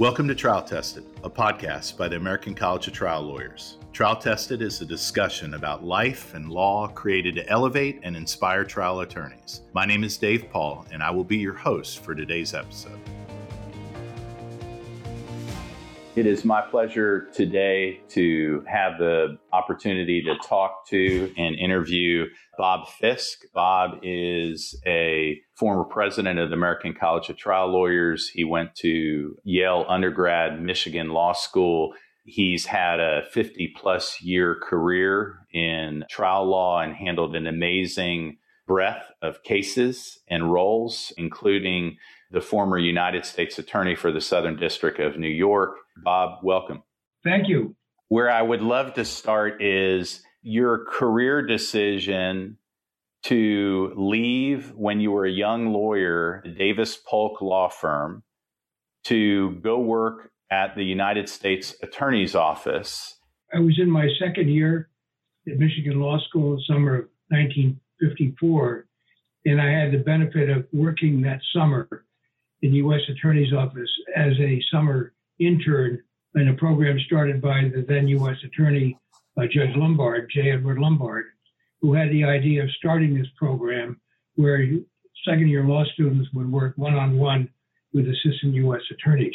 Welcome to Trial Tested, a podcast by the American College of Trial Lawyers. Trial Tested is a discussion about life and law created to elevate and inspire trial attorneys. My name is Dave Paul, and I will be your host for today's episode. It is my pleasure today to have the opportunity to talk to and interview Bob Fiske. Bob is a former president of the American College of Trial Lawyers. He went to Yale undergrad, Michigan Law School. He's had a 50 plus year career in trial law and handled an amazing breadth of cases and roles, including the former United States Attorney for the Southern District of New York. Bob, welcome. Thank you. Where I would love to start is your career decision to leave when you were a young lawyer, Davis Polk Law Firm, to go work at the United States Attorney's Office. I was in my second year at Michigan Law School, summer of 1954, and I had the benefit of working that summer in the U.S. Attorney's Office as a summer intern in a program started by the then U.S. Attorney uh, Judge Lumbard, J. Edward Lumbard, who had the idea of starting this program where second year law students would work one on one with assistant U.S. attorneys.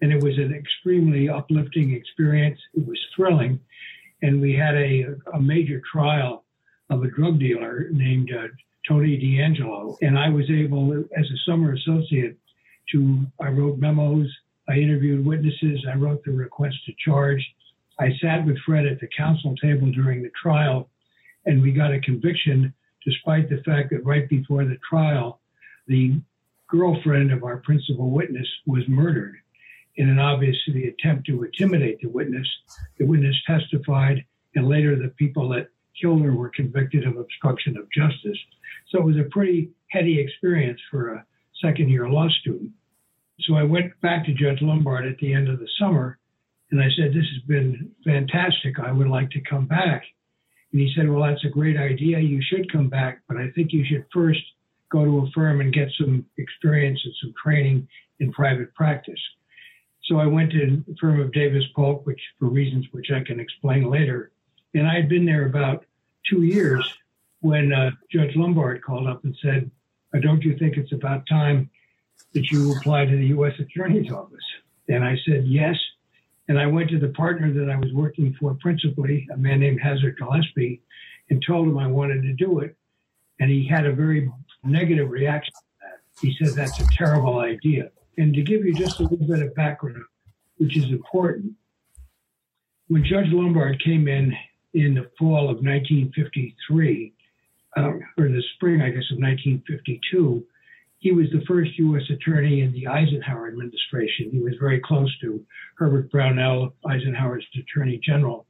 And it was an extremely uplifting experience. It was thrilling. And we had a, a major trial of a drug dealer named uh, Tony D'Angelo. And I was able, as a summer associate, to, I wrote memos, I interviewed witnesses, I wrote the request to charge. I sat with Fred at the counsel table during the trial, and we got a conviction despite the fact that right before the trial, the girlfriend of our principal witness was murdered in an obviously attempt to intimidate the witness. The witness testified, and later the people that killed her were convicted of obstruction of justice. So it was a pretty heady experience for a second year law student. So I went back to Judge Lumbard at the end of the summer and I said, This has been fantastic. I would like to come back. And he said, Well, that's a great idea. You should come back, but I think you should first go to a firm and get some experience and some training in private practice. So I went to the firm of Davis Polk, which for reasons which I can explain later. And I had been there about two years when uh, Judge Lumbard called up and said, Don't you think it's about time that you apply to the U.S. Attorney's Office? And I said, Yes. And I went to the partner that I was working for principally, a man named Hazard Gillespie, and told him I wanted to do it. And he had a very negative reaction to that. He said, That's a terrible idea. And to give you just a little bit of background, which is important, when Judge Lumbard came in in the fall of 1953, um, or the spring, I guess, of 1952, he was the first U.S. attorney in the Eisenhower administration. He was very close to Herbert Brownell, Eisenhower's attorney general.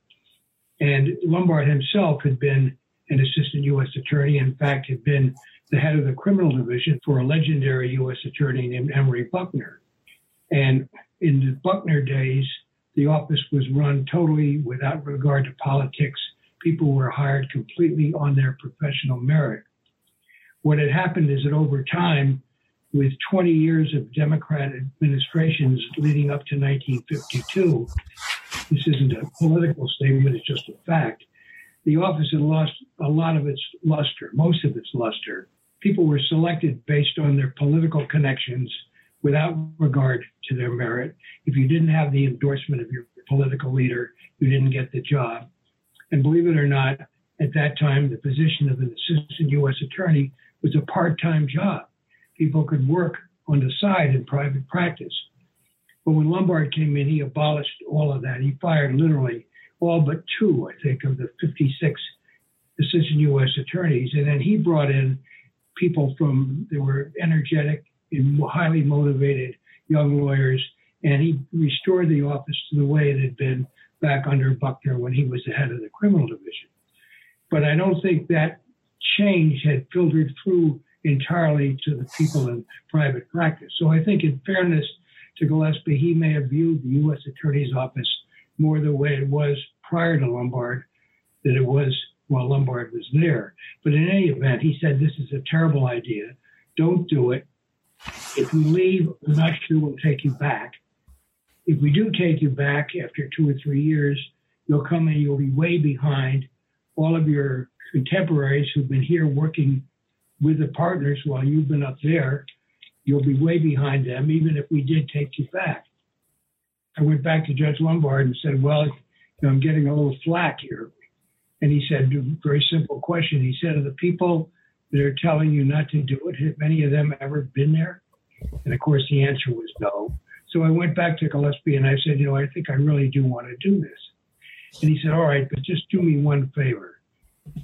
And Lumbard himself had been an assistant U.S. attorney, in fact, had been the head of the criminal division for a legendary U.S. attorney named Emory Buckner. And in the Buckner days, the office was run totally without regard to politics. People were hired completely on their professional merit. What had happened is that over time, with 20 years of Democrat administrations leading up to 1952, this isn't a political statement, it's just a fact. The office had lost a lot of its luster, most of its luster. People were selected based on their political connections without regard to their merit. If you didn't have the endorsement of your political leader, you didn't get the job. And believe it or not, at that time, the position of an assistant U.S. attorney was a part time job. People could work on the side in private practice. But when Lumbard came in, he abolished all of that. He fired literally all but two, I think, of the 56 assistant U.S. attorneys. And then he brought in people from, they were energetic and highly motivated young lawyers. And he restored the office to the way it had been back under Buckner when he was the head of the criminal division. But I don't think that change had filtered through entirely to the people in private practice. So I think, in fairness to Gillespie, he may have viewed the U.S. Attorney's Office more the way it was prior to Lumbard than it was while Lumbard was there. But in any event, he said, This is a terrible idea. Don't do it. If you leave, I'm not sure we'll take you back. if we do take you back after two or three years, you'll come and you'll be way behind all of your contemporaries who've been here working with the partners while you've been up there. You'll be way behind them, even if we did take you back. I went back to Judge Lumbard and said, Well, you know, I'm getting a little flack here. And he said, very simple question. He said, Are the people that are telling you not to do it, have any of them ever been there? And of course, the answer was no. So I went back to Gillespie and I said, You know, I think I really do want to do this. And he said, All right, but just do me one favor.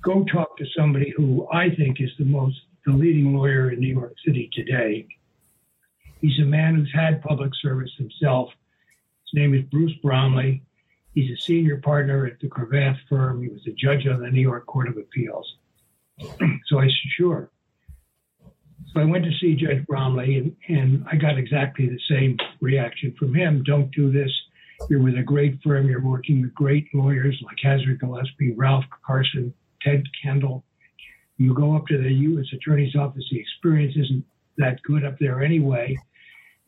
Go talk to somebody who I think is the most, the leading lawyer in New York City today. He's a man who's had public service himself. His name is Bruce Bromley. He's a senior partner at the Cravath firm. He was a judge on the New York Court of Appeals. so I said, sure. So I went to see Judge Bromley, and, and I got exactly the same reaction from him. Don't do this. You're with a great firm. You're working with great lawyers like Hazard Gillespie, Ralph Carson, Ted Kendall. You go up to the U.S. Attorney's Office. The experience isn't that good up there anyway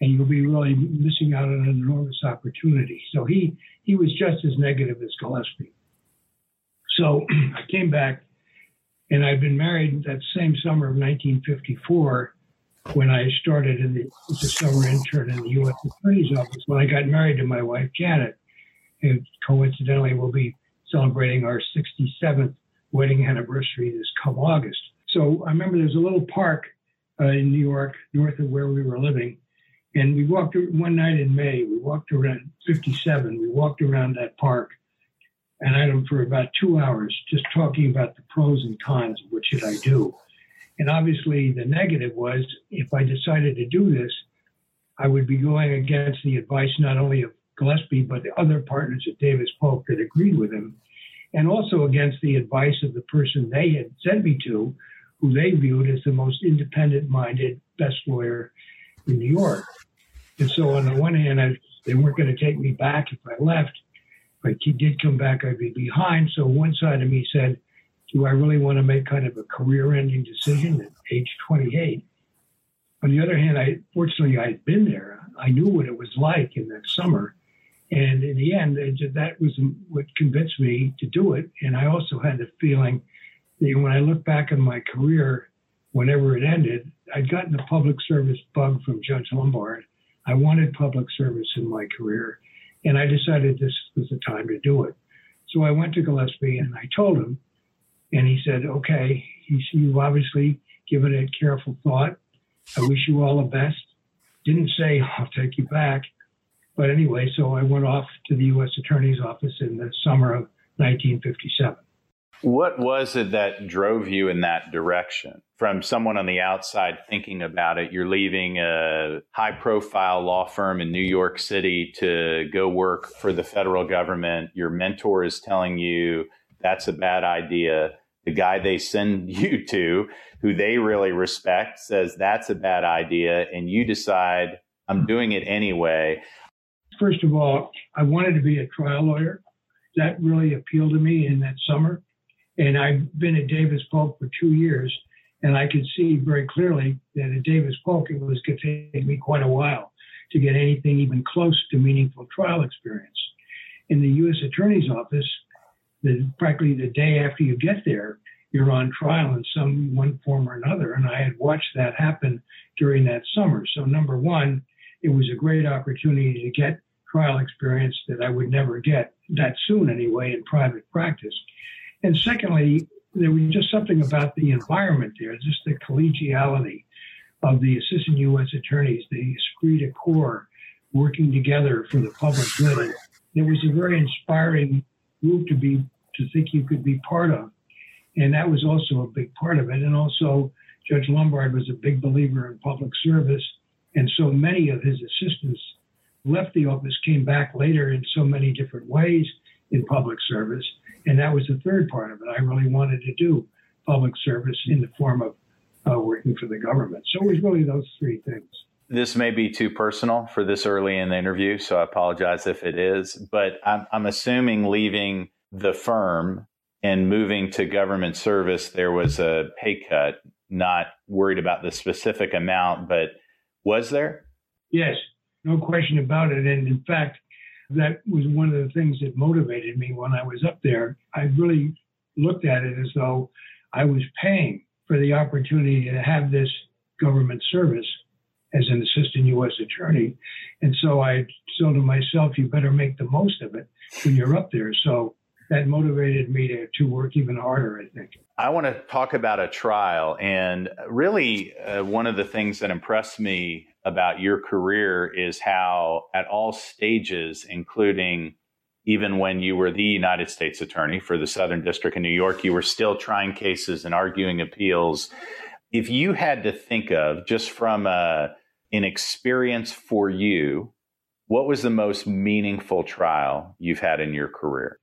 and you'll be really missing out on an enormous opportunity. So he he was just as negative as Gillespie. So I came back, and I'd been married that same summer of 1954 when I started in the, as a summer intern in the U.S. Attorney's Office. When I got married to my wife Janet, and coincidentally we'll be celebrating our 67th wedding anniversary this come August. So I remember there's a little park uh, in New York, north of where we were living, and we walked one night in May, we walked around 57, we walked around that park and I for about two hours just talking about the pros and cons of what should I do. And obviously the negative was if I decided to do this, I would be going against the advice not only of Gillespie, but the other partners at Davis Polk that agreed with him, and also against the advice of the person they had sent me to, who they viewed as the most independent minded, best lawyer in New York. And so on the one hand, I, they weren't going to take me back if I left. If I did come back, I'd be behind. So one side of me said, do I really want to make kind of a career-ending decision at age 28? On the other hand, I fortunately I had been there. I knew what it was like in that summer, and in the end, that was what convinced me to do it. And I also had the feeling that when I look back on my career, whenever it ended, I'd gotten the public service bug from Judge Lumbard. I wanted public service in my career, and I decided this was the time to do it. So I went to Gillespie and I told him, and he said, "Okay, you've obviously given it careful thought. I wish you all the best." Didn't say oh, I'll take you back, but anyway, so I went off to the U.S. Attorney's Office in the summer of 1957. What was it that drove you in that direction? From someone on the outside thinking about it, you're leaving a high profile law firm in New York City to go work for the federal government. Your mentor is telling you that's a bad idea. The guy they send you to, who they really respect, says that's a bad idea. And you decide, I'm doing it anyway. First of all, I wanted to be a trial lawyer. That really appealed to me in that summer and I've been at Davis Polk for two years, and I could see very clearly that at Davis Polk it was going to take me quite a while to get anything even close to meaningful trial experience. In the U.S. Attorney's Office, the, practically the day after you get there, you're on trial in some one form or another. And I had watched that happen during that summer. So, number one, it was a great opportunity to get trial experience that I would never get that soon anyway in private practice. And secondly, there was just something about the environment there, just the collegiality of the assistant U.S. attorneys, the esprit de corps working together for the public good. It was a very inspiring group to be to think you could be part of, and that was also a big part of it. And also, Judge Lumbard was a big believer in public service, and so many of his assistants left the office, came back later in so many different ways in public service. And that was the third part of it. I really wanted to do public service in the form of uh, working for the government. So it was really those three things. This may be too personal for this early in the interview, so I apologize if it is. But I'm, I'm assuming leaving the firm and moving to government service, there was a pay cut. Not worried about the specific amount, but was there? Yes, No question about it. And in fact, that was one of the things that motivated me when I was up there. I really looked at it as though I was paying for the opportunity to have this government service as an assistant U.S. attorney. And so I said to myself, you better make the most of it when you're up there. So that motivated me to, to work even harder, I think. I want to talk about a trial. And really, uh, one of the things that impressed me about your career is how, at all stages, including even when you were the United States Attorney for the Southern District in New York, you were still trying cases and arguing appeals. If you had to think of, just from a, uh, an experience for you, what was the most meaningful trial you've had in your career?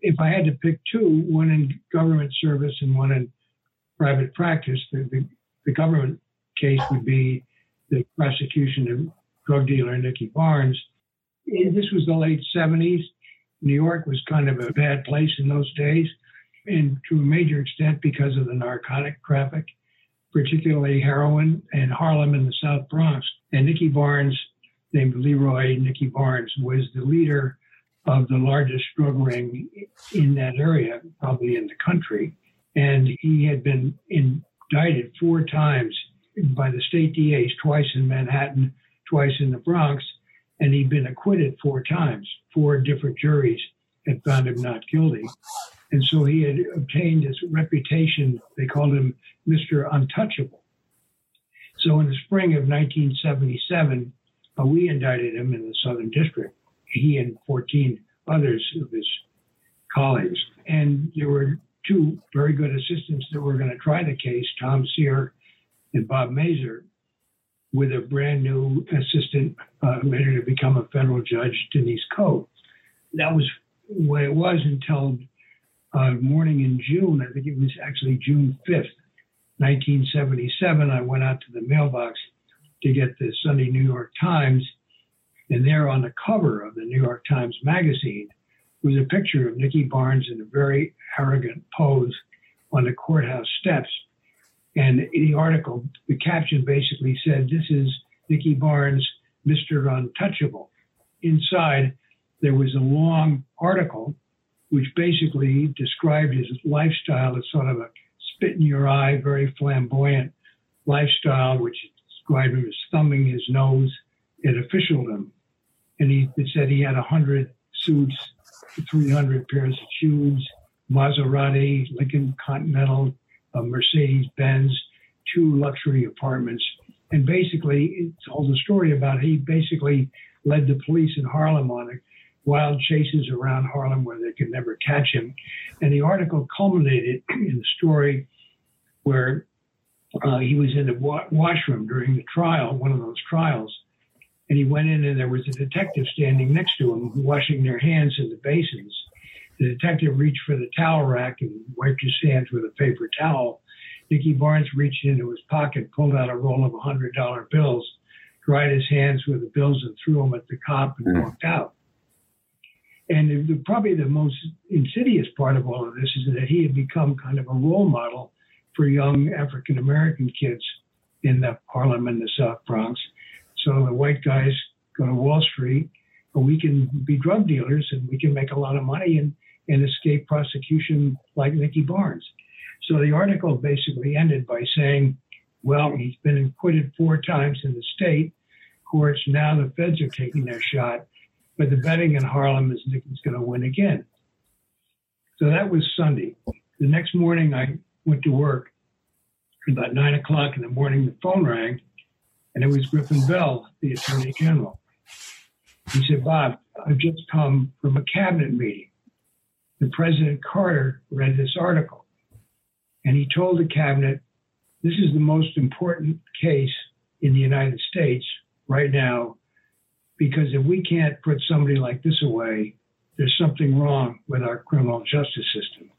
If I had to pick two, one in government service and one in private practice, the, the, the government case would be the prosecution of drug dealer Nicky Barnes. This was the late 70s. New York was kind of a bad place in those days, and to a major extent because of the narcotic traffic, particularly heroin and Harlem in the South Bronx. And Nicky Barnes, named Leroy Nicky Barnes, was the leader of the largest drug ring in that area, probably in the country. And he had been indicted four times by the state DAs, twice in Manhattan, twice in the Bronx, and he'd been acquitted four times. Four different juries had found him not guilty. And so he had obtained this reputation. They called him Mr. Untouchable. So in the spring of 1977, uh, we indicted him in the Southern District, he and 14 others of his colleagues. And there were two very good assistants that were going to try the case, Tom Sear and Bob Mazur, with a brand new assistant uh, later to become a federal judge, Denise Cote. That was what it was until uh, morning in June. I think it was actually June 5th, 1977. I went out to the mailbox to get the Sunday New York Times, and there on the cover of the New York Times magazine was a picture of Nicky Barnes in a very arrogant pose on the courthouse steps and the article, the caption basically said, This is Nicky Barnes, Mr. Untouchable. Inside, there was a long article which basically described his lifestyle as sort of a spit in your eye, very flamboyant lifestyle, which described him as thumbing his nose at officialdom. And he said he had 100 suits, 300 pairs of shoes, Maserati, Lincoln Continental, a Mercedes Benz, two luxury apartments. And basically, it told a story about he basically led the police in Harlem on wild chases around Harlem where they could never catch him. And the article culminated in the story where uh, he was in the wa- washroom during the trial, one of those trials. And he went in, and there was a detective standing next to him, washing their hands in the basins. The detective reached for the towel rack and wiped his hands with a paper towel. Nicky Barnes reached into his pocket, pulled out a roll of $100 bills, dried his hands with the bills, and threw them at the cop and mm. walked out. And the, probably the most insidious part of all of this is that he had become kind of a role model for young African American kids in the Harlem and the South Bronx. So the white guys go to Wall Street, but we can be drug dealers and we can make a lot of money and and escape prosecution like Nicky Barnes. So the article basically ended by saying, well, he's been acquitted four times in the state courts. Now the feds are taking their shot, but the betting in Harlem is Nicky's going to win again. So that was Sunday. The next morning, I went to work. About nine o'clock in the morning, the phone rang, and it was Griffin Bell, the Attorney General. He said, Bob, I've just come from a cabinet meeting and President Carter read this article. And he told the cabinet, this is the most important case in the United States right now, because if we can't put somebody like this away, there's something wrong with our criminal justice system.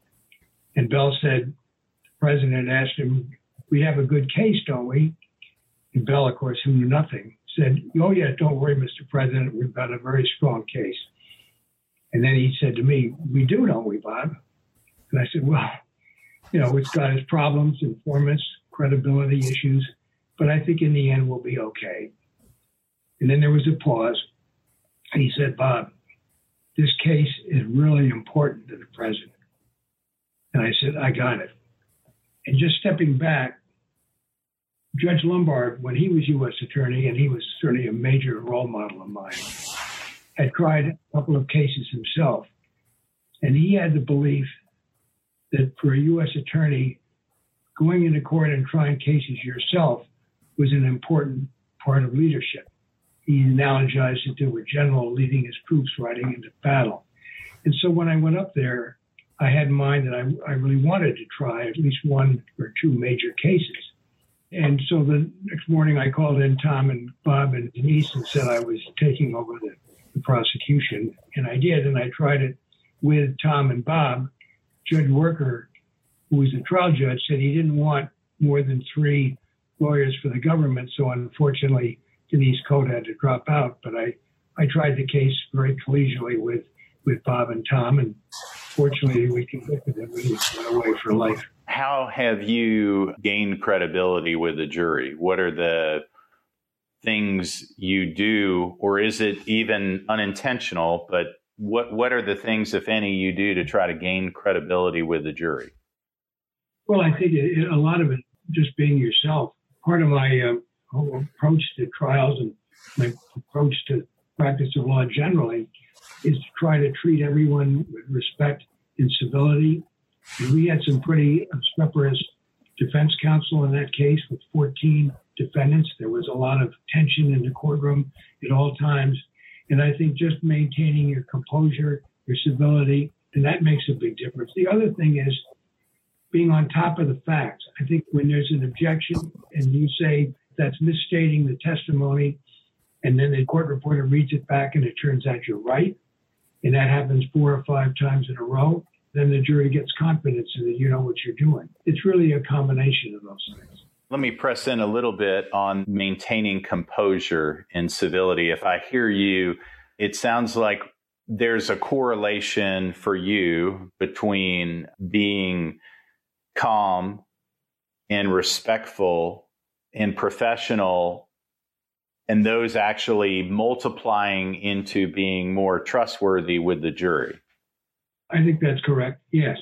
And Bell said, the president asked him, we have a good case, don't we? And Bell, of course, who knew nothing, said, oh yeah, don't worry, Mr. President, we've got a very strong case. And then he said to me, We do, don't we, Bob? And I said, Well, you know, it's got its problems, informants, credibility issues, but I think in the end we'll be okay. And then there was a pause. And he said, Bob, this case is really important to the president. And I said, I got it. And just stepping back, Judge Lumbard, when he was U.S. Attorney, and he was certainly a major role model of mine, had tried a couple of cases himself. And he had the belief that for a U.S. Attorney, going into court and trying cases yourself was an important part of leadership. He analogized it to a general leading his troops riding into battle. And so when I went up there, I had in mind that I, I really wanted to try at least one or two major cases. And so the next morning I called in Tom and Bob and Denise and said I was taking over the, the prosecution. And I did. And I tried it with Tom and Bob. Judge Werker, who was the trial judge, said he didn't want more than three lawyers for the government. So unfortunately, Denise Cote had to drop out. But I, I tried the case very collegially with, with Bob and Tom. And fortunately, we convicted him and he went away for life. How have you gained credibility with the jury? What are the things you do, or is it even unintentional? But what what are the things, if any, you do to try to gain credibility with the jury? Well, I think it, a lot of it just being yourself. Part of my uh, approach to trials and my approach to practice of law generally is to try to treat everyone with respect and civility. We had some pretty obstreperous defense counsel in that case with 14 defendants. There was a lot of tension in the courtroom at all times. And I think just maintaining your composure, your civility, and that makes a big difference. The other thing is being on top of the facts. I think when there's an objection and you say that's misstating the testimony, and then the court reporter reads it back and it turns out you're right, and that happens four or five times in a row, then the jury gets confidence in that you know what you're doing. It's really a combination of those things. Let me press in a little bit on maintaining composure and civility. If I hear you, it sounds like there's a correlation for you between being calm and respectful and professional and those actually multiplying into being more trustworthy with the jury. I think that's correct. Yes.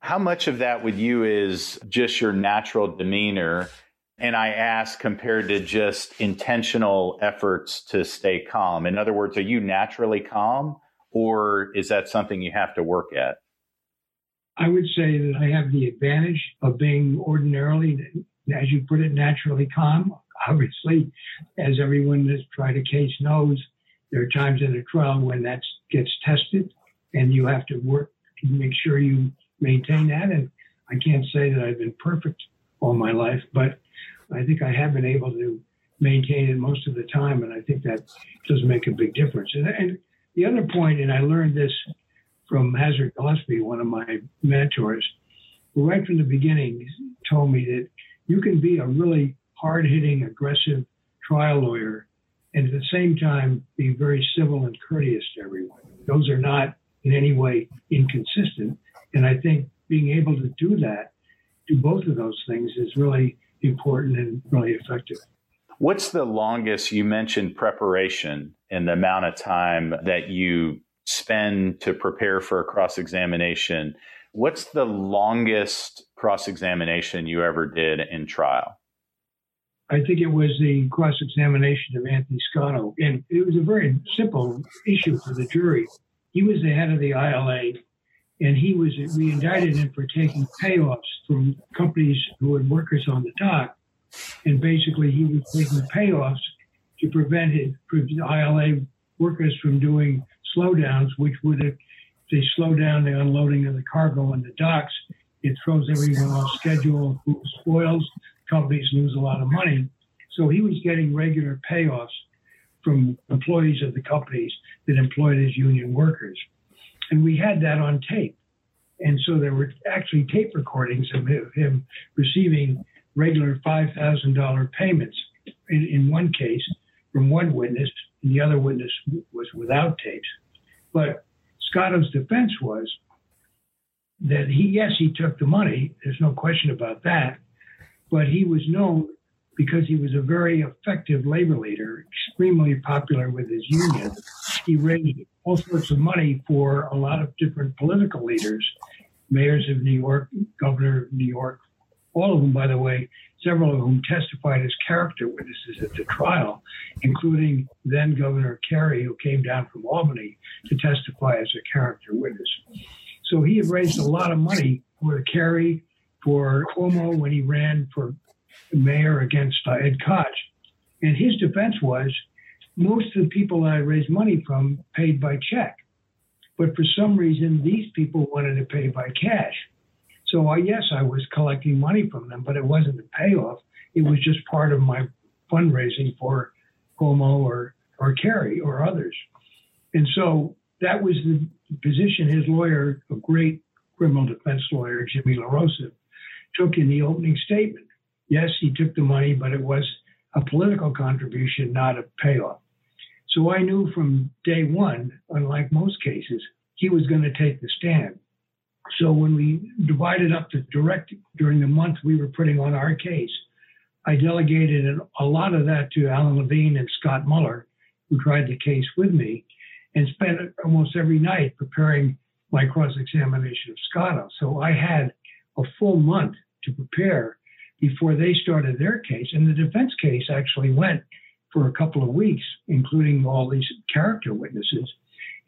How much of that with you is just your natural demeanor? And I ask compared to just intentional efforts to stay calm. In other words, are you naturally calm or is that something you have to work at? I would say that I have the advantage of being ordinarily, as you put it, naturally calm. Obviously, as everyone that's tried a case knows, there are times in a trial when that gets tested and you have to work to make sure you maintain that. And I can't say that I've been perfect all my life, but I think I have been able to maintain it most of the time. And I think that does make a big difference. And, and the other point, and I learned this from Hazard Gillespie, one of my mentors, who right from the beginning told me that you can be a really hard hitting, aggressive trial lawyer and at the same time be very civil and courteous to everyone. Those are not in any way inconsistent. And I think being able to do that, do both of those things, is really important and really effective. What's the longest you mentioned preparation and the amount of time that you spend to prepare for a cross examination? What's the longest cross examination you ever did in trial? I think it was the cross examination of Anthony Scotto. And it was a very simple issue for the jury he was the head of the ILA, and he was we indicted him for taking payoffs from companies who had workers on the dock, and basically he was taking payoffs to prevent his ILA workers from doing slowdowns, which would if they slow down the unloading of the cargo on the docks, it throws everything off schedule, spoils, companies lose a lot of money. So he was getting regular payoffs from employees of the companies that employed his union workers. And we had that on tape. And so there were actually tape recordings of him receiving regular $5,000 payments in, in one case from one witness, and the other witness was without tapes. But Scotto's defense was that he, yes, he took the money. There's no question about that. But he was known because he was a very effective labor leader, extremely popular with his union. He raised all sorts of money for a lot of different political leaders, mayors of New York, governor of New York, all of them, by the way, several of whom testified as character witnesses at the trial, including then Governor Carey, who came down from Albany to testify as a character witness. So he had raised a lot of money for Carey, for Cuomo when he ran for mayor against uh, Ed Koch. And his defense was most of the people I raised money from paid by check. But for some reason, these people wanted to pay by cash. So, uh, yes, I was collecting money from them, but it wasn't a payoff. It was just part of my fundraising for Cuomo or, or Carey or others. And so that was the position his lawyer, a great criminal defense lawyer, Jimmy LaRossa, took in the opening statement. Yes, he took the money, but it was a political contribution, not a payoff. So I knew from day one, unlike most cases, he was going to take the stand. So when we divided up the direct during the month we were putting on our case, I delegated a lot of that to Alan Levine and Scott Muller, who tried the case with me, and spent almost every night preparing my cross examination of Scott. So I had a full month to prepare before they started their case. And the defense case actually went for a couple of weeks, including all these character witnesses.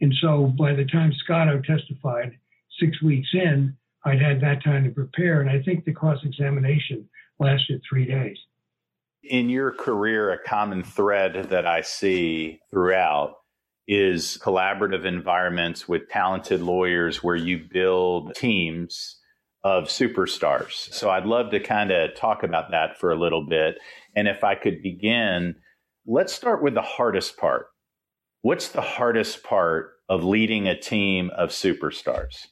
And so by the time Scotto testified six weeks in, I'd had that time to prepare. And I think the cross examination lasted three days. In your career, a common thread that I see throughout is collaborative environments with talented lawyers where you build teams of superstars. So I'd love to kind of talk about that for a little bit. And if I could begin, let's start with the hardest part. What's the hardest part of leading a team of superstars?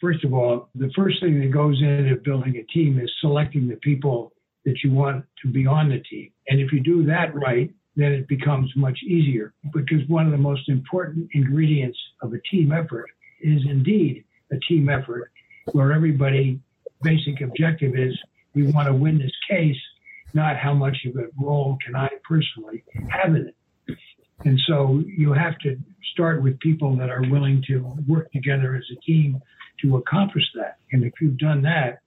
First of all, the first thing that goes into building a team is selecting the people that you want to be on the team. And if you do that right, then it becomes much easier because one of the most important ingredients of a team effort is indeed a team effort where everybody basic objective is we want to win this case, not how much of a role can I personally have in it. And so you have to start with people that are willing to work together as a team to accomplish that. And if you've done that,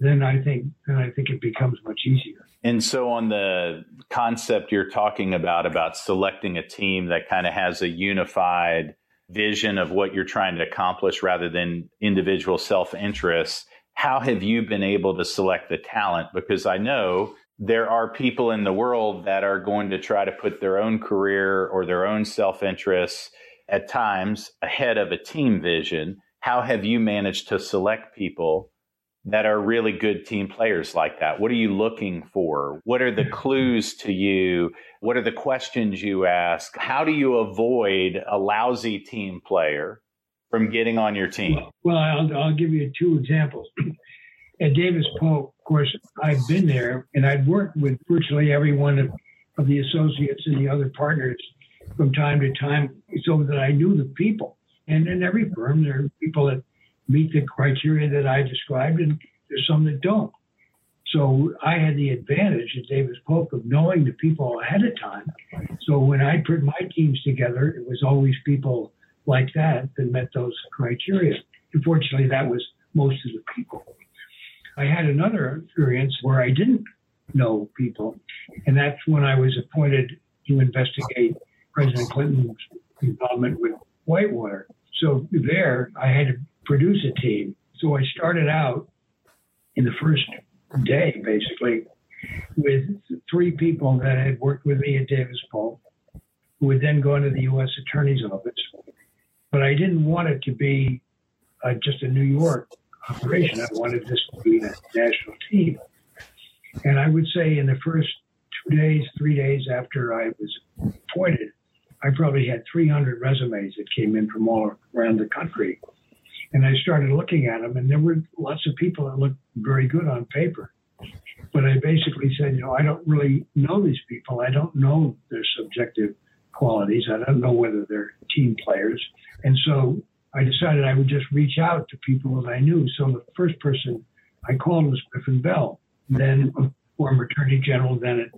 then I think then I think it becomes much easier. And so on the concept you're talking about about selecting a team that kind of has a unified vision of what you're trying to accomplish rather than individual self-interest, how have you been able to select the talent because I know there are people in the world that are going to try to put their own career or their own self-interests at times ahead of a team vision. How have you managed to select people that are really good team players like that? What are you looking for? What are the clues to you? What are the questions you ask? How do you avoid a lousy team player from getting on your team? Well, I'll, I'll give you two examples. At Davis Polk, of course, I've been there and I've worked with virtually every one of, of the associates and the other partners from time to time so that I knew the people. And in every firm, there are people that meet the criteria that I described, and there's some that don't. So I had the advantage at Davis Polk of knowing the people ahead of time. So when I put my teams together, it was always people like that that met those criteria. Unfortunately, that was most of the people. I had another experience where I didn't know people, and that's when I was appointed to investigate President Clinton's involvement with Whitewater. So there, I had to produce a team. So I started out in the first day, basically, with three people that had worked with me at Davis Polk, who had then gone to the U.S. Attorney's Office. But I didn't want it to be uh, just a New York operation. I wanted this to be a national team. And I would say in the first two days, three days after I was appointed, I probably had 300 resumes that came in from all around the country. And I started looking at them, and there were lots of people that looked very good on paper. But I basically said, you know, I don't really know these people. I don't know their subjective qualities. I don't know whether they're team players. And so I decided I would just reach out to people that I knew. So the first person I called was Griffin Bell. Then former Attorney General then at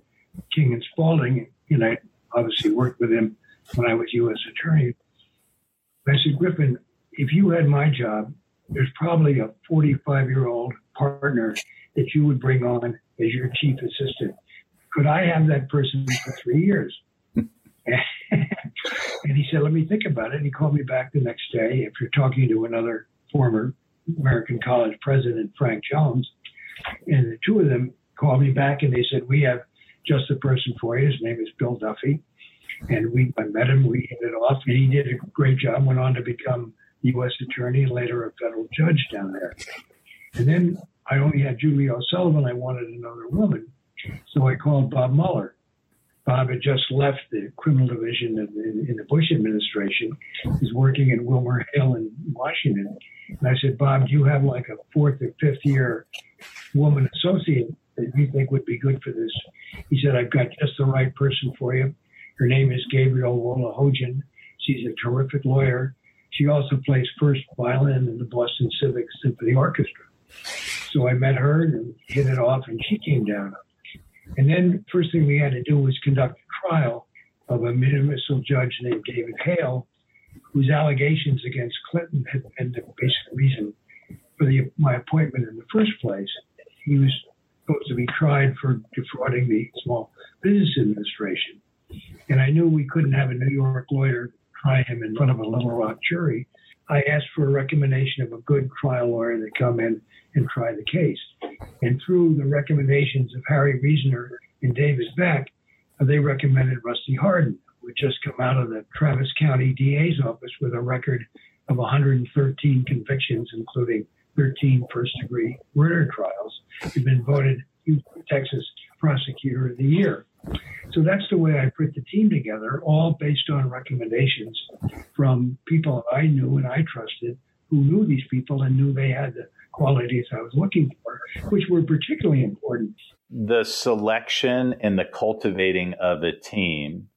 King and Spalding, and I obviously worked with him when I was U.S. Attorney. I said, Griffin, if you had my job, there's probably a 45 year old partner that you would bring on as your chief assistant. Could I have that person for three years? and he said, let me think about it. And he called me back the next day. If you're talking to another former American College president, Frank Jones, and the two of them called me back and they said, we have just the person for you. His name is Bill Duffey. And we, I met him, we hit it off, and he did a great job, went on to become U.S. attorney and later a federal judge down there. And then I only had Julie O'Sullivan. I wanted another woman. So I called Bob Mueller. Bob had just left the criminal division in, in the Bush administration. He's working in WilmerHale in Washington. And I said, Bob, do you have like a fourth or fifth year woman associate that you think would be good for this? He said, I've got just the right person for you. Her name is Gabrielle Wolohojian. She's a terrific lawyer. She also plays first violin in the Boston Civic Symphony Orchestra. So I met her and hit it off, and she came down. And then first thing we had to do was conduct a trial of a missile judge named David Hale, whose allegations against Clinton had been the basic reason for the, my appointment in the first place. He was supposed to be tried for defrauding the Small Business Administration. And I knew we couldn't have a New York lawyer try him in front of a Little Rock jury. I asked for a recommendation of a good trial lawyer to come in and try the case. And through the recommendations of Harry Reasoner and David Beck, they recommended Rusty Hardin, who had just come out of the Travis County DA's office with a record of 113 convictions, including 13 first degree murder trials. He'd been voted Texas Prosecutor of the Year. So that's the way I put the team together, all based on recommendations from people I knew and I trusted who knew these people and knew they had the qualities I was looking for, which were particularly important. The selection and the cultivating of a team.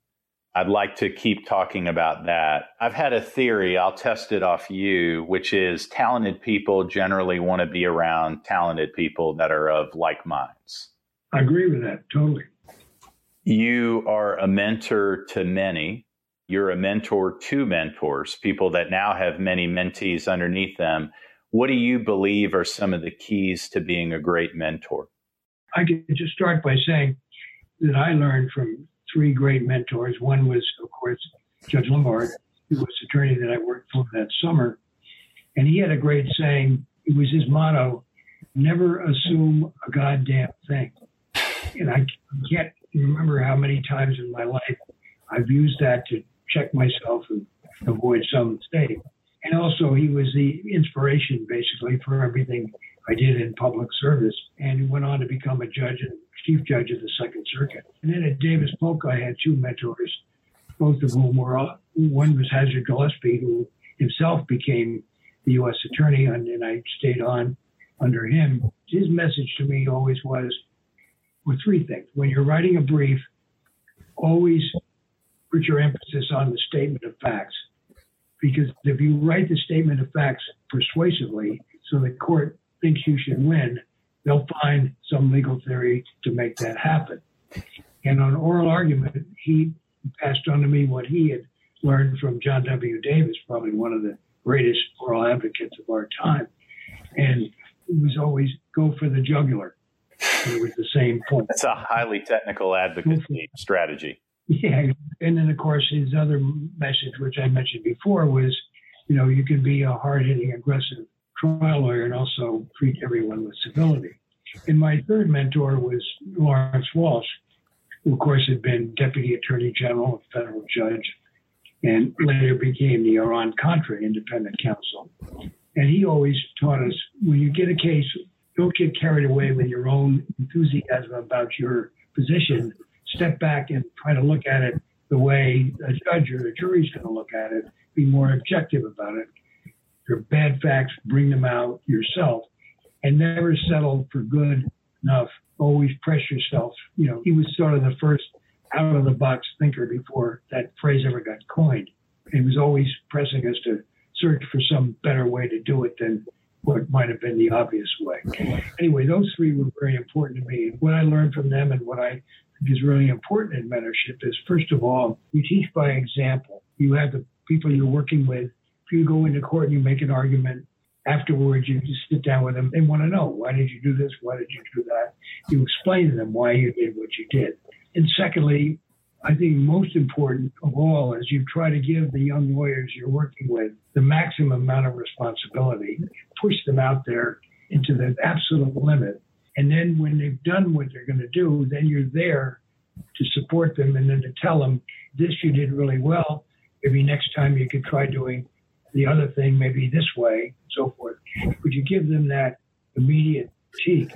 I'd like to keep talking about that. I've had a theory, I'll test it off you, which is talented people generally want to be around talented people that are of like minds. I agree with that totally. You are a mentor to many. You're a mentor to mentors, people that now have many mentees underneath them. What do you believe are some of the keys to being a great mentor? I could just start by saying that I learned from three great mentors. One was, of course, Judge Lumbard, who was attorney that I worked for that summer. And he had a great saying. It was his motto never assume a goddamn thing. And I can't remember how many times in my life I've used that to check myself and avoid some mistake. And also, he was the inspiration basically for everything I did in public service. And he went on to become a judge and chief judge of the Second Circuit. And then at Davis Polk, I had two mentors, both of whom were one was Hazard Gillespie, who himself became the U.S. attorney, and, and I stayed on under him. His message to me always was with three things. When you're writing a brief, always put your emphasis on the statement of facts. Because if you write the statement of facts persuasively, so the court thinks you should win, they'll find some legal theory to make that happen. And on oral argument, he passed on to me what he had learned from John W. Davis, probably one of the greatest oral advocates of our time. And it was always go for the jugular. It was the same point. That's a highly technical advocacy strategy. Yeah. And then, of course, his other message, which I mentioned before, was you know, you can be a hard hitting, aggressive trial lawyer and also treat everyone with civility. And my third mentor was Lawrence Walsh, who, of course, had been Deputy Attorney General, federal judge, and later became the Iran Contra Independent Counsel. And he always taught us when you get a case don't get carried away with your own enthusiasm about your position. Step back and try to look at it the way a judge or a jury's going to look at it. Be more objective about it. Your bad facts, bring them out yourself, and never settle for good enough. Always press yourself. You know, he was sort of the first out of the box thinker before that phrase ever got coined. He was always pressing us to search for some better way to do it than might have been the obvious way. Anyway, those three were very important to me. What I learned from them and what I think is really important in mentorship is first of all, you teach by example. You have the people you're working with. If you go into court and you make an argument, afterwards you just sit down with them. They want to know why did you do this? Why did you do that? You explain to them why you did what you did. And secondly, I think most important of all is you try to give the young lawyers you're working with the maximum amount of responsibility, push them out there into the absolute limit. And then when they've done what they're going to do, then you're there to support them and then to tell them this you did really well. Maybe next time you could try doing the other thing, maybe this way, and so forth. But you give them that immediate critique.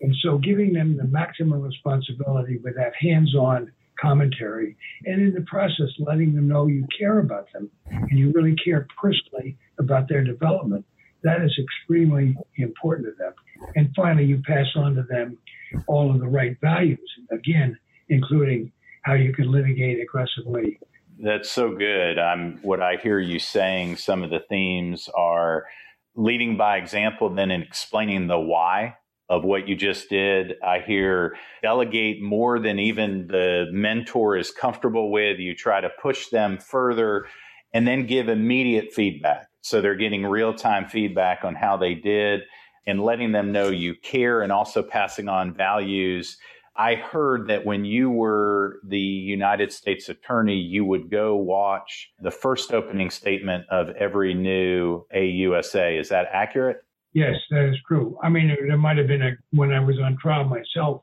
And so giving them the maximum responsibility with that hands on commentary, and in the process, letting them know you care about them and you really care personally about their development. That is extremely important to them. And finally, you pass on to them all of the right values, again, including how you can litigate aggressively. That's so good. I'm what I hear you saying. Some of the themes are leading by example, then in explaining the why of what you just did. I hear delegate more than even the mentor is comfortable with. You try to push them further and then give immediate feedback. So they're getting real time feedback on how they did and letting them know you care and also passing on values. I heard that when you were the United States attorney, you would go watch the first opening statement of every new AUSA. Is that accurate? Yes, that is true. I mean, there might have been a when I was on trial myself,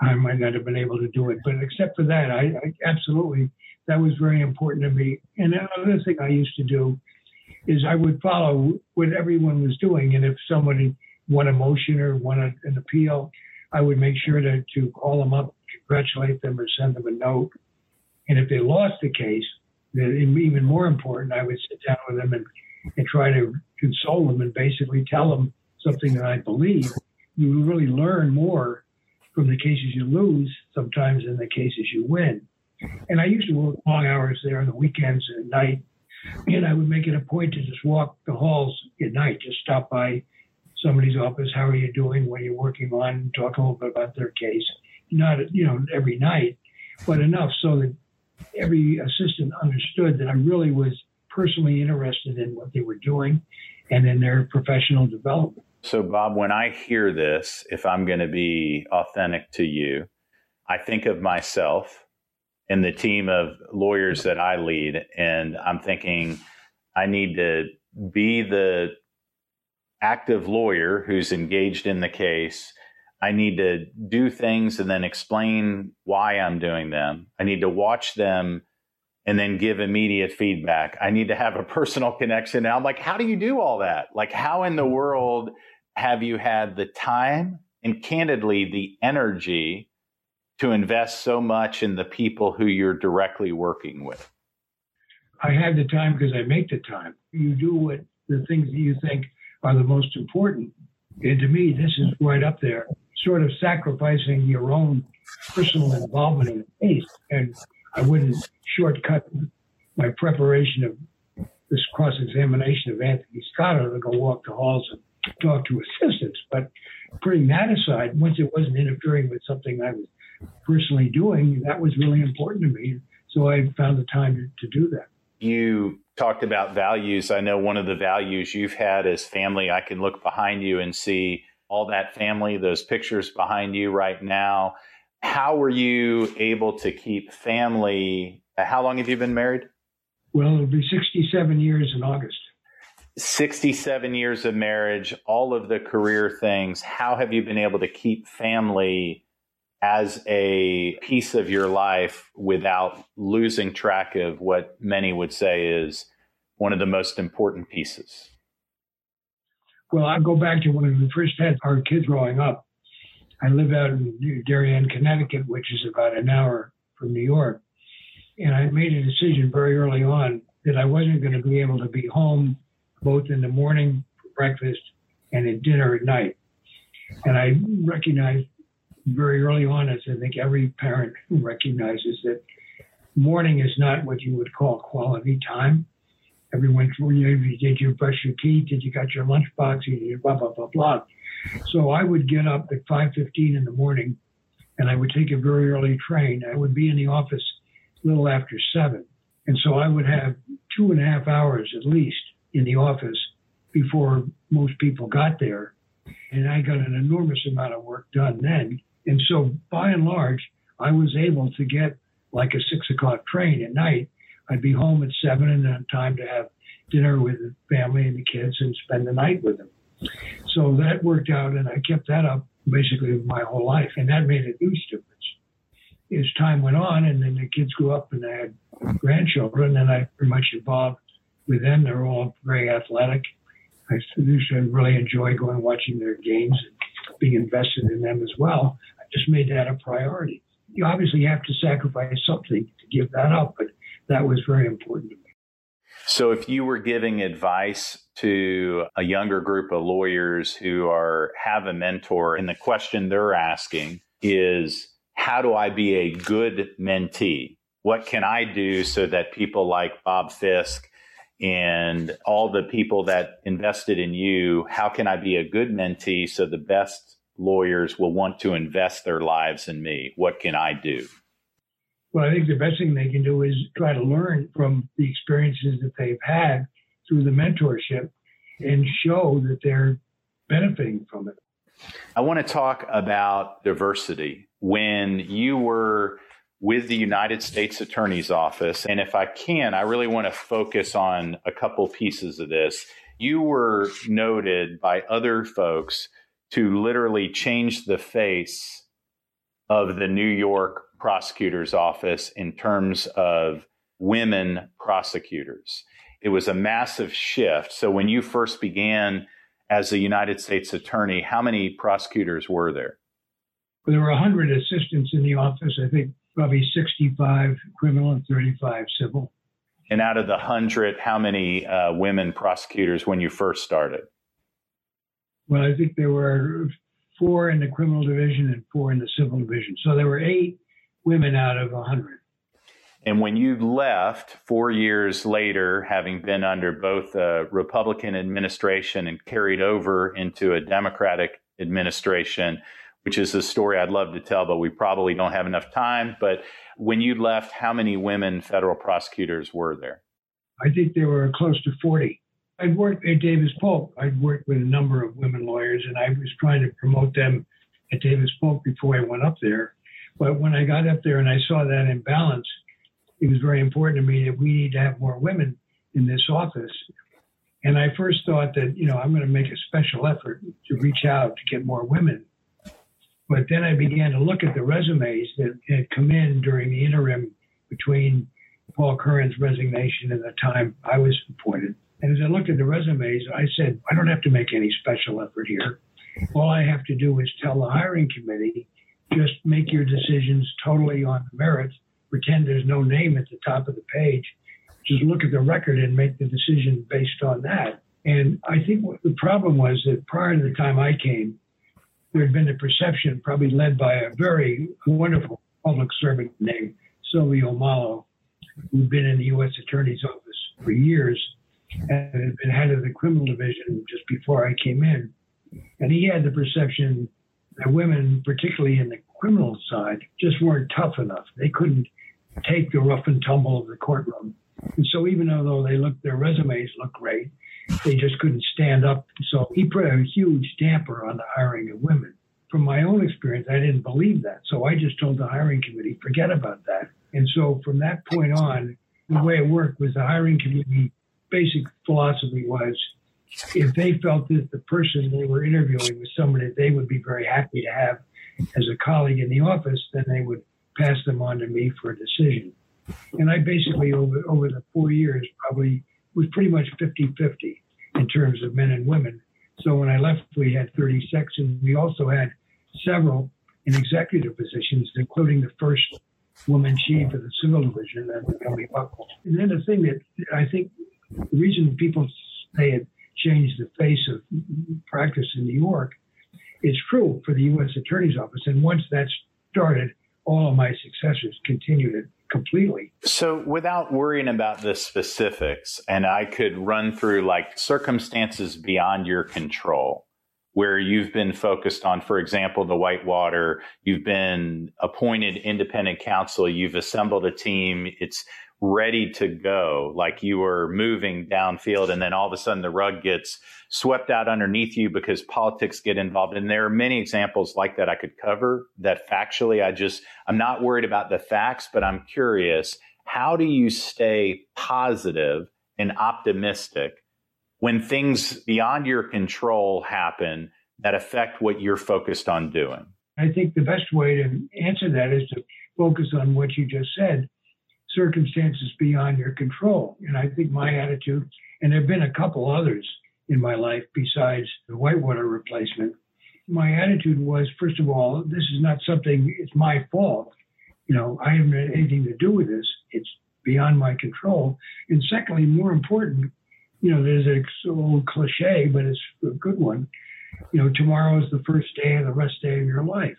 I might not have been able to do it, but except for that, I, I absolutely that was very important to me. And another thing I used to do is I would follow what everyone was doing, and if somebody won a motion or won a, an appeal, I would make sure to to call them up, congratulate them, or send them a note. And if they lost the case, then even more important, I would sit down with them and and try to console them and basically tell them something that I believe, you really learn more from the cases you lose sometimes than the cases you win. And I used to work long hours there on the weekends and at night. And I would make it a point to just walk the halls at night, just stop by somebody's office. How are you doing? What are you working on? Talk a little bit about their case. Not, you know, every night, but enough so that every assistant understood that I really was personally interested in what they were doing and in their professional development. So, Bob, when I hear this, if I'm going to be authentic to you, I think of myself and the team of lawyers that I lead, and I'm thinking I need to be the active lawyer who's engaged in the case. I need to do things and then explain why I'm doing them. I need to watch them and then give immediate feedback. I need to have a personal connection. And I'm like, how do you do all that? Like, how in the mm-hmm. world have you had the time and candidly the energy to invest so much in the people who you're directly working with? I have the time because I make the time. You do what the things that you think are the most important. And to me, this is right up there, sort of sacrificing your own personal involvement in the case. And I wouldn't shortcut my preparation of this cross examination of Anthony Scotto to go walk the halls and talk to assistants. But putting that aside, once it wasn't interfering with something I was personally doing, that was really important to me. So I found the time to, to do that. You talked about values. I know one of the values you've had is family. I can look behind you and see all that family, those pictures behind you right now. How were you able to keep family? Uh, how long have you been married? Well, it'll be 67 years in August. 67 years of marriage, all of the career things. How have you been able to keep family as a piece of your life without losing track of what many would say is one of the most important pieces? Well, I go back to when we first had our kids growing up. I live out in Darien, Connecticut, which is about an hour from New York. And I made a decision very early on that I wasn't going to be able to be home both in the morning for breakfast and at dinner at night. And I recognized very early on, as I think every parent recognizes, that morning is not what you would call quality time. Everyone, you, did you brush your teeth? Did you got your lunchbox? You blah, blah, blah, blah. So I would get up at 5.15 in the morning and I would take a very early train. I would be in the office a little after 7. And so I would have two and a half hours at least in the office before most people got there. And I got an enormous amount of work done then. And so by and large, I was able to get like a six o'clock train at night. I'd be home at seven and then time to have dinner with the family and the kids and spend the night with them. So that worked out and I kept that up basically my whole life. And that made a huge difference. As time went on and then the kids grew up and I had grandchildren and I pretty much involved with them. They're all very athletic. I really enjoy going watching their games and being invested in them as well. I just made that a priority. You obviously have to sacrifice something to give that up, but that was very important to me. So, if you were giving advice to a younger group of lawyers who are have a mentor, and the question they're asking is, "How do I be a good mentee? What can I do so that people like Bob Fiske and all the people that invested in you, how can I be a good mentee so the best lawyers will want to invest their lives in me? What can I do? Well, I think the best thing they can do is try to learn from the experiences that they've had through the mentorship and show that they're benefiting from it. I want to talk about diversity. When you were with the United States Attorney's Office. And if I can, I really want to focus on a couple pieces of this. You were noted by other folks to literally change the face of the New York prosecutor's office in terms of women prosecutors. It was a massive shift. So when you first began as a United States attorney, how many prosecutors were there? There were 100 assistants in the office. I think probably 65 criminal and 35 civil. And out of the 100, how many uh, women prosecutors when you first started? Well, I think there were four in the criminal division and four in the civil division. So there were eight women out of 100. And when you left four years later, having been under both a Republican administration and carried over into a Democratic administration, which is a story I'd love to tell, but we probably don't have enough time. But when you left, how many women federal prosecutors were there? I think there were close to 40. I'd worked at Davis Polk. I'd worked with a number of women lawyers, and I was trying to promote them at Davis Polk before I went up there. But when I got up there and I saw that imbalance, it was very important to me that we need to have more women in this office. And I first thought that, you know, I'm going to make a special effort to reach out to get more women. But then I began to look at the resumes that had come in during the interim between Paul Curran's resignation and the time I was appointed. And as I looked at the resumes, I said, I don't have to make any special effort here. All I have to do is tell the hiring committee, just make your decisions totally on the merits, pretend there's no name at the top of the page, just look at the record and make the decision based on that. And I think the problem was that prior to the time I came, there had been a perception, probably led by a very wonderful public servant named Silvio Mollo, who'd been in the U.S. Attorney's Office for years and had been head of the criminal division just before I came in. And he had the perception that women, particularly in the criminal side, just weren't tough enough. They couldn't take the rough and tumble of the courtroom. And so even though they looked, their resumes looked great, they just couldn't stand up. So he put a huge damper on the hiring of women. From my own experience, I didn't believe that. So I just told the hiring committee, forget about that. And so from that point on, the way it worked was the hiring committee basic philosophy was if they felt that the person they were interviewing was somebody that they would be very happy to have as a colleague in the office, then they would pass them on to me for a decision. And I basically, over, over the four years, probably was pretty much 50 50 in terms of men and women. So when I left, we had 36, and we also had several in executive positions, including the first woman chief of the civil division, Emily Buckle. And then the thing that I think the reason people say it changed the face of practice in New York is true for the U.S. Attorney's Office. And once that started, all of my successors continued it completely. So, without worrying about the specifics, and I could run through like circumstances beyond your control where you've been focused on, for example, the Whitewater, you've been appointed independent counsel, you've assembled a team, it's ready to go, like you were moving downfield, and then all of a sudden the rug gets swept out underneath you because politics get involved. And there are many examples like that I could cover that factually I just, I'm not worried about the facts, but I'm curious. How do you stay positive and optimistic when things beyond your control happen that affect what you're focused on doing? I think the best way to answer that is to focus on what you just said circumstances beyond your control. And I think my attitude, and there have been a couple others in my life besides the whitewater replacement, my attitude was first of all, this is not something, it's my fault. You know, I haven't had anything to do with this. It's beyond my control. And secondly, more important, you know, there's an old cliche, but it's a good one. You know, tomorrow is the first day of the rest day of your life.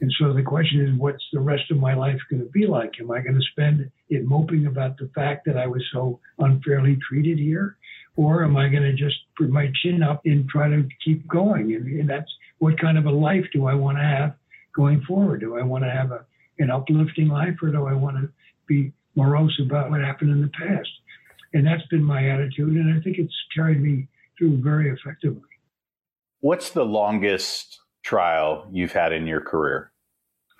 And so the question is, what's the rest of my life going to be like? Am I going to spend it moping about the fact that I was so unfairly treated here? Or am I going to just put my chin up and try to keep going? And, and that's what kind of a life do I want to have going forward? Do I want to have a, an uplifting life or do I want to be morose about what happened in the past? And that's been my attitude. And I think it's carried me through very effectively. What's the longest trial you've had in your career?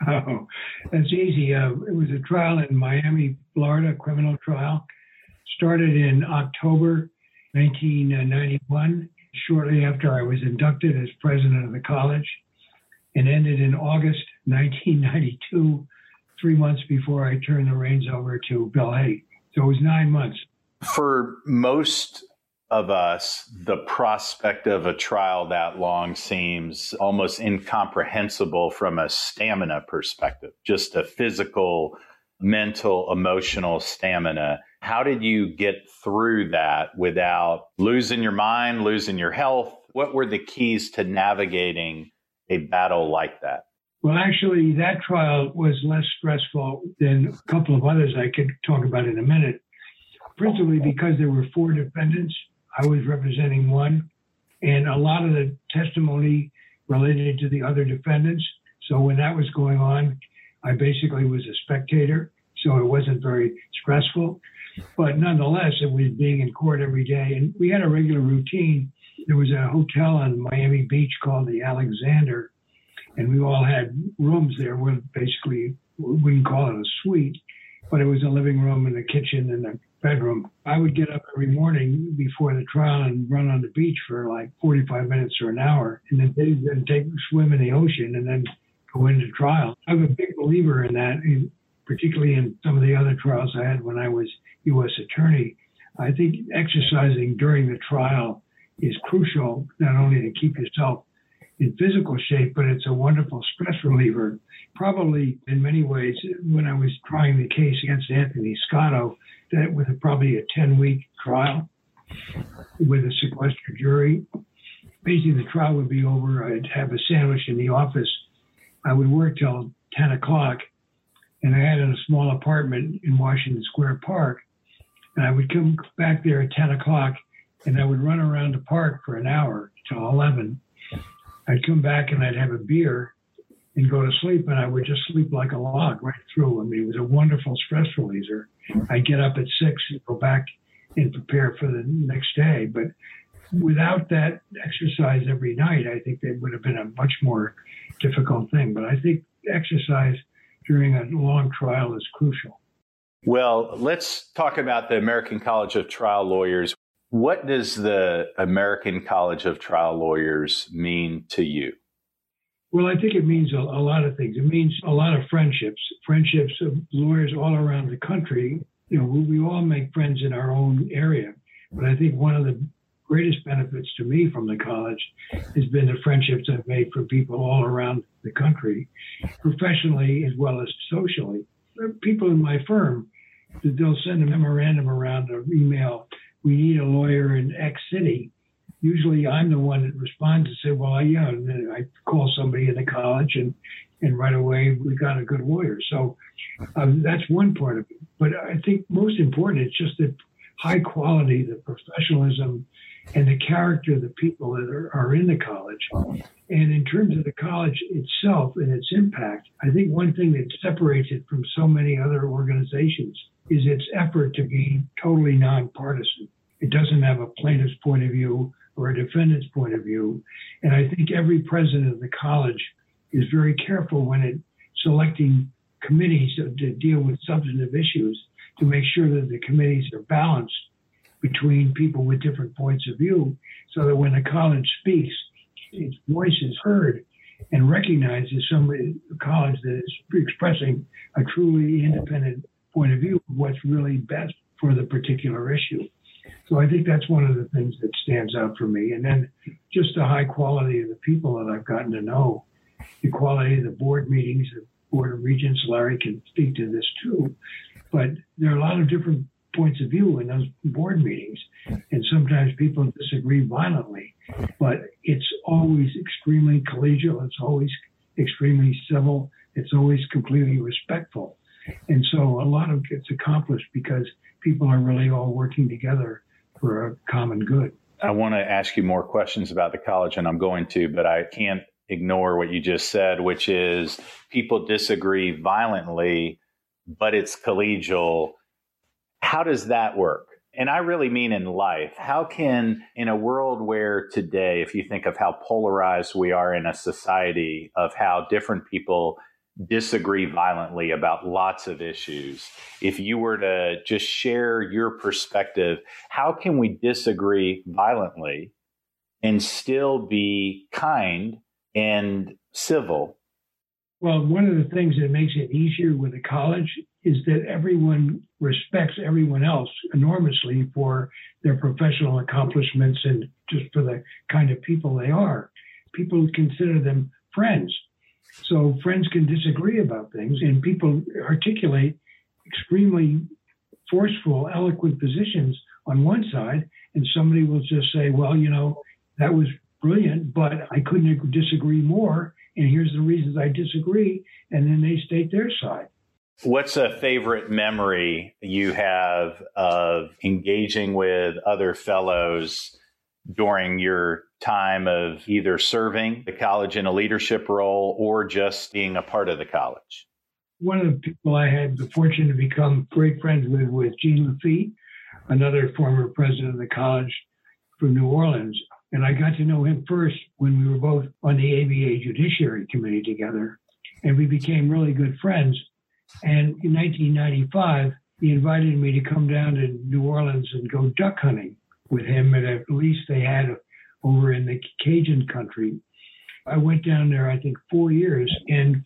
Oh, that's easy. Uh, it was a trial in Miami, Florida, criminal trial. Started in October 1991, shortly after I was inducted as president of the college, and ended in August 1992, three months before I turned the reins over to Bill Hay. So it was nine months. For most of us, the prospect of a trial that long seems almost incomprehensible from a stamina perspective, just a physical, mental, emotional stamina. How did you get through that without losing your mind, losing your health? What were the keys to navigating a battle like that? Well, actually, that trial was less stressful than a couple of others I could talk about in a minute, principally oh, because there were four defendants I was representing one, and a lot of the testimony related to the other defendants. So when that was going on, I basically was a spectator, so it wasn't very stressful. But nonetheless, it was being in court every day, and we had a regular routine. There was a hotel on Miami Beach called the Alexander, and we all had rooms there. Where basically we wouldn't call it a suite, but it was a living room and a kitchen and a bedroom. I would get up every morning before the trial and run on the beach for like 45 minutes or an hour, and then, then take a swim in the ocean and then go into trial. I'm a big believer in that, particularly in some of the other trials I had when I was U.S. attorney. I think exercising during the trial is crucial, not only to keep yourself in physical shape, but it's a wonderful stress reliever. Probably in many ways, when I was trying the case against Anthony Scotto, that with a, probably a 10 week trial with a sequestered jury. Basically, the trial would be over. I'd have a sandwich in the office. I would work till 10 o'clock, and I had a small apartment in Washington Square Park. And I would come back there at 10 o'clock, and I would run around the park for an hour till 11. I'd come back and I'd have a beer and go to sleep, and I would just sleep like a log right through. I mean, it was a wonderful stress releaser. I'd get up at six and go back and prepare for the next day. But without that exercise every night, I think it would have been a much more difficult thing. But I think exercise during a long trial is crucial. Well, let's talk about the American College of Trial Lawyers. What does the American College of Trial Lawyers mean to you? Well, I think it means a, a, lot of things. It means a lot of friendships, friendships of lawyers all around the country. You know, we, we all make friends in our own area. But I think one of the greatest benefits to me from the college has been the friendships I've made for people all around the country, professionally as well as socially. People in my firm, they'll send a memorandum around or email, we need a lawyer in X city usually I'm the one that responds and say, well, yeah, and then I call somebody in the college and and right away we got a good lawyer. So um, that's one part of it. But I think most important, it's just the high quality, the professionalism, and the character of the people that are, are in the college. And in terms of the college itself and its impact, I think one thing that separates it from so many other organizations is its effort to be totally nonpartisan. It doesn't have a plaintiff's point of view or a defendant's point of view. And I think every president of the college is very careful when it selecting committees to deal with substantive issues to make sure that the committees are balanced between people with different points of view so that when the college speaks, its voice is heard and recognized as a college that is expressing a truly independent point of view of what's really best for the particular issue. So I think that's one of the things that stands out for me. And then just the high quality of the people that I've gotten to know, the quality of the board meetings, the Board of Regents, Larry can speak to this too. But there are a lot of different points of view in those board meetings. And sometimes people disagree violently, but it's always extremely collegial. It's always extremely civil. It's always completely respectful. And so a lot of it gets accomplished because people are really all working together for a common good. I want to ask you more questions about the college, and I'm going to, but I can't ignore what you just said, which is people disagree violently, but it's collegial. How does that work? And I really mean in life. How can, in a world where today, if you think of how polarized we are in a society, of how different people disagree violently about lots of issues. If you were to just share your perspective, how can we disagree violently and still be kind and civil? Well, one of the things that makes it easier with a college is that everyone respects everyone else enormously for their professional accomplishments and just for the kind of people they are. People consider them friends so friends can disagree about things, and people articulate extremely forceful, eloquent positions on one side, and somebody will just say, "Well, you know, that was brilliant, but I couldn't disagree more, and here's the reasons I disagree," and then they state their side. What's a favorite memory you have of engaging with other fellows during your time of either serving the college in a leadership role or just being a part of the college? One of the people I had the fortune to become great friends with was Gene Lafitte, another former president of the college from New Orleans. And I got to know him first when we were both on the ABA Judiciary Committee together. And we became really good friends. And in 1995, he invited me to come down to New Orleans and go duck hunting with him and at least they had over in the Cajun country. I went down there, I think, four years, and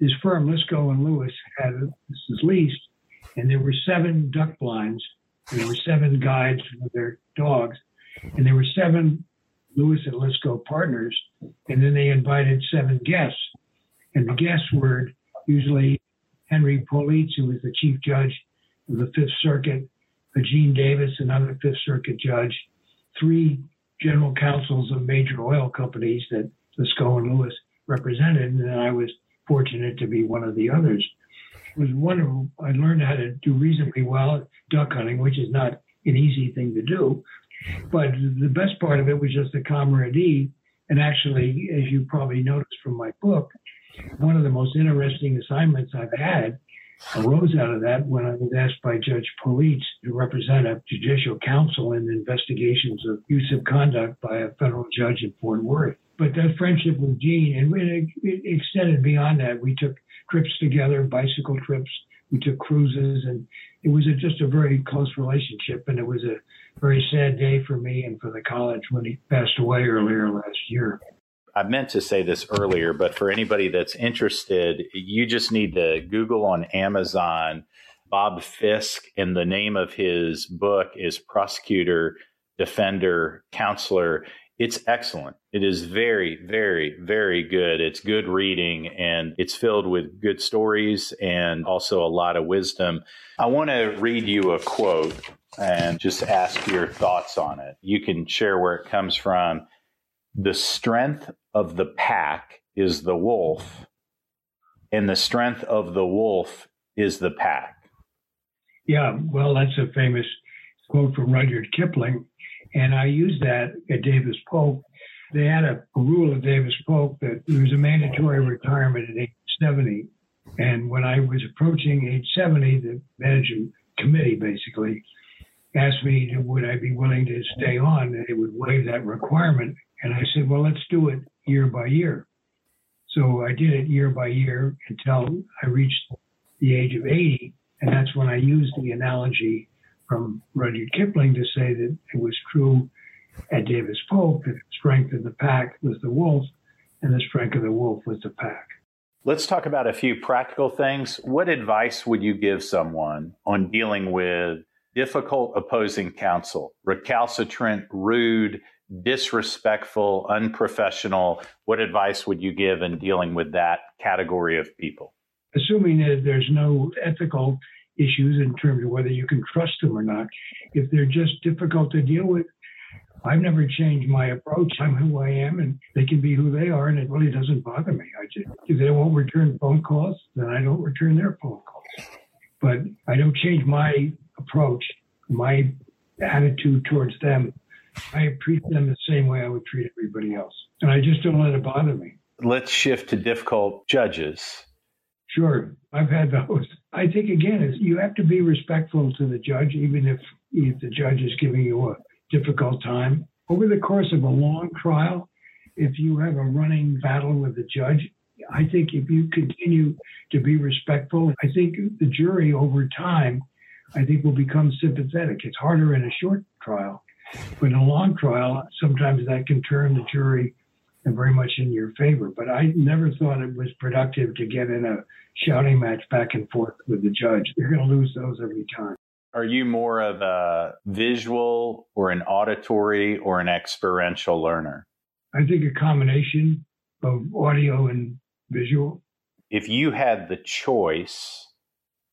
his firm, Liskow and Lewis, had a, this is leased, and there were seven duck blinds, there were seven guides with their dogs, and there were seven Lewis and Liskow partners, and then they invited seven guests, and the guests were usually Henry Politz, who was the chief judge of the Fifth Circuit, Gene Davis, another Fifth Circuit judge, three general counsels of major oil companies that Liskow and Lewis represented, and I was fortunate to be one of the others. It was wonderful. I learned how to do reasonably well duck hunting, which is not an easy thing to do. But the best part of it was just the camaraderie. And actually, as you probably noticed from my book, one of the most interesting assignments I've had arose out of that when I was asked by Judge Politz to represent a judicial council in investigations of abusive conduct by a federal judge in Fort Worth. But that friendship with Gene, and it, it extended beyond that. We took trips together, bicycle trips. We took cruises, and it was a, just a very close relationship. And it was a very sad day for me and for the college when he passed away earlier last year. I meant to say this earlier, but for anybody that's interested, you just need to Google on Amazon Bob Fiske, and the name of his book is Prosecutor, Defender, Counselor. It's excellent. It is very, very, very good. It's good reading and it's filled with good stories and also a lot of wisdom. I want to read you a quote and just ask your thoughts on it. You can share where it comes from. The strength of the pack is the wolf, and the strength of the wolf is the pack. Yeah, well, that's a famous quote from Rudyard Kipling. And I used that at Davis Polk. They had a, rule at Davis Polk that there was a mandatory retirement at age 70. And when I was approaching age 70, the management committee basically asked me, would I be willing to stay on? They would waive that requirement. And I said, well, let's do it year by year. So I did it year by year until I reached the age of 80. And that's when I used the analogy from Rudyard Kipling to say that it was true at Davis Polk that the strength of the pack was the wolf and the strength of the wolf was the pack. Let's talk about a few practical things. What advice would you give someone on dealing with difficult opposing counsel, recalcitrant, rude, disrespectful, unprofessional? What advice would you give in dealing with that category of people? Assuming that there's no ethical issues in terms of whether you can trust them or not, if they're just difficult to deal with, I've never changed my approach. I'm who I am, and they can be who they are, and it really doesn't bother me. I just if they won't return phone calls, then I don't return their phone calls. But I don't change my approach, my attitude towards them I treat them the same way I would treat everybody else. And I just don't let it bother me. Let's shift to difficult judges. Sure. I've had those. I think, again, you have to be respectful to the judge, even if, if the judge is giving you a difficult time. Over the course of a long trial, if you have a running battle with the judge, I think if you continue to be respectful, I think the jury over time, I think will become sympathetic. It's harder in a short trial but in a long trial, sometimes that can turn the jury very much in your favor. But I never thought it was productive to get in a shouting match back and forth with the judge. You're going to lose those every time. Are you more of a visual or an auditory or an experiential learner? I think a combination of audio and visual. If you had the choice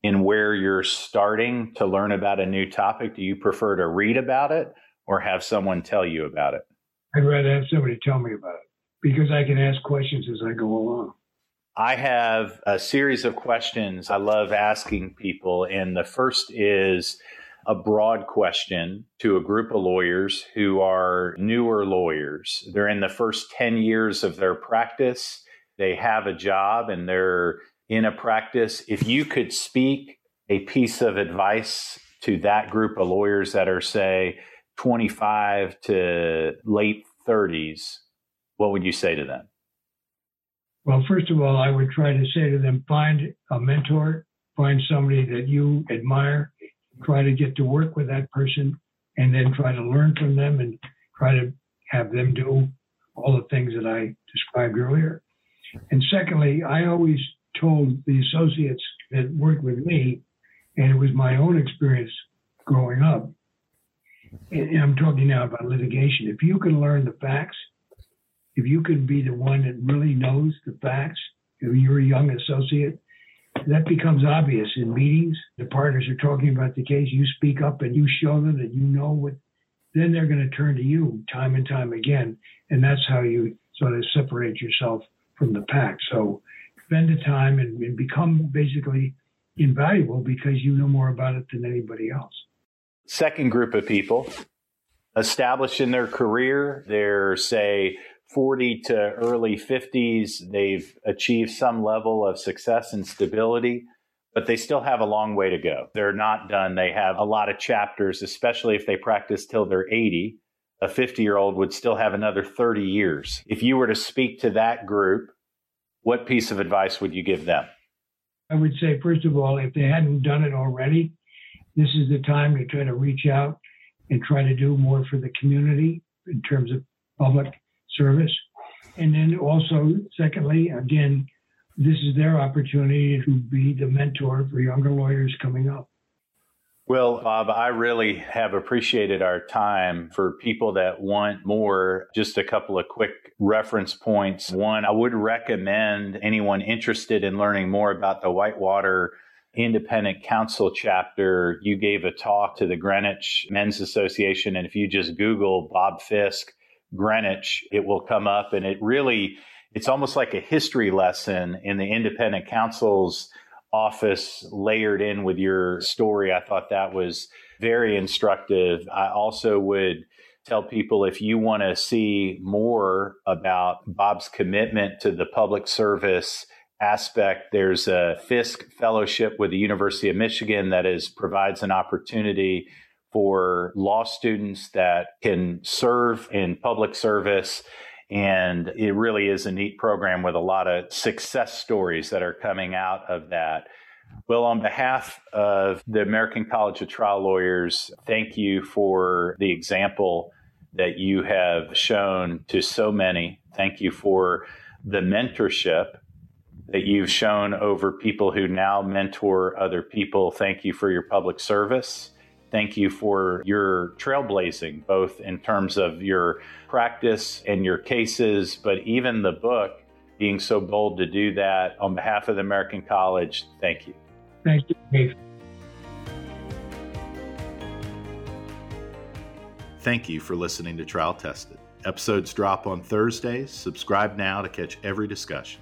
in where you're starting to learn about a new topic, do you prefer to read about it or have someone tell you about it? I'd rather have somebody tell me about it because I can ask questions as I go along. I have a series of questions I love asking people. And the first is a broad question to a group of lawyers who are newer lawyers. They're in the first 10 years of their practice, they have a job and they're in a practice. If you could speak a piece of advice to that group of lawyers that are, say, 25 to late 30s, what would you say to them? Well, first of all, I would try to say to them find a mentor, find somebody that you admire, try to get to work with that person, and then try to learn from them and try to have them do all the things that I described earlier. And secondly, I always told the associates that worked with me, and it was my own experience growing up, and I'm talking now about litigation. If you can learn the facts, if you can be the one that really knows the facts, if you're a young associate, that becomes obvious in meetings. The partners are talking about the case. You speak up and you show them that you know what. Then they're going to turn to you time and time again, and that's how you sort of separate yourself from the pack. So spend the time and, and become basically invaluable because you know more about it than anybody else. Second group of people established in their career, they're, say, 40 to early 50s. They've achieved some level of success and stability, but they still have a long way to go. They're not done. They have a lot of chapters, especially if they practice till they're 80. A 50 year old would still have another 30 years. If you were to speak to that group, what piece of advice would you give them? I would say, first of all, if they hadn't done it already, this is the time to try to reach out and try to do more for the community in terms of public service. And then also, secondly, again, this is their opportunity to be the mentor for younger lawyers coming up. Well, Bob, I really have appreciated our time for people that want more. Just a couple of quick reference points. One, I would recommend anyone interested in learning more about the Whitewater independent counsel chapter, you gave a talk to the Greenwich Men's Association. And if you just Google Bob Fiske, Greenwich, it will come up. And it really it's almost like a history lesson in the independent counsel's office layered in with your story. I thought that was very instructive. I also would tell people if you want to see more about Bob's commitment to the public service aspect, there's a Fiske fellowship with the University of Michigan that is provides an opportunity for law students that can serve in public service. And it really is a neat program with a lot of success stories that are coming out of that. Well, on behalf of the American College of Trial Lawyers, thank you for the example that you have shown to so many. Thank you for the mentorship that you've shown over people who now mentor other people. Thank you for your public service. Thank you for your trailblazing, both in terms of your practice and your cases, but even the book, being so bold to do that on behalf of the American College. Thank you. Thank you, Dave. Thank you for listening to Trial Tested. Episodes drop on Thursdays. Subscribe now to catch every discussion.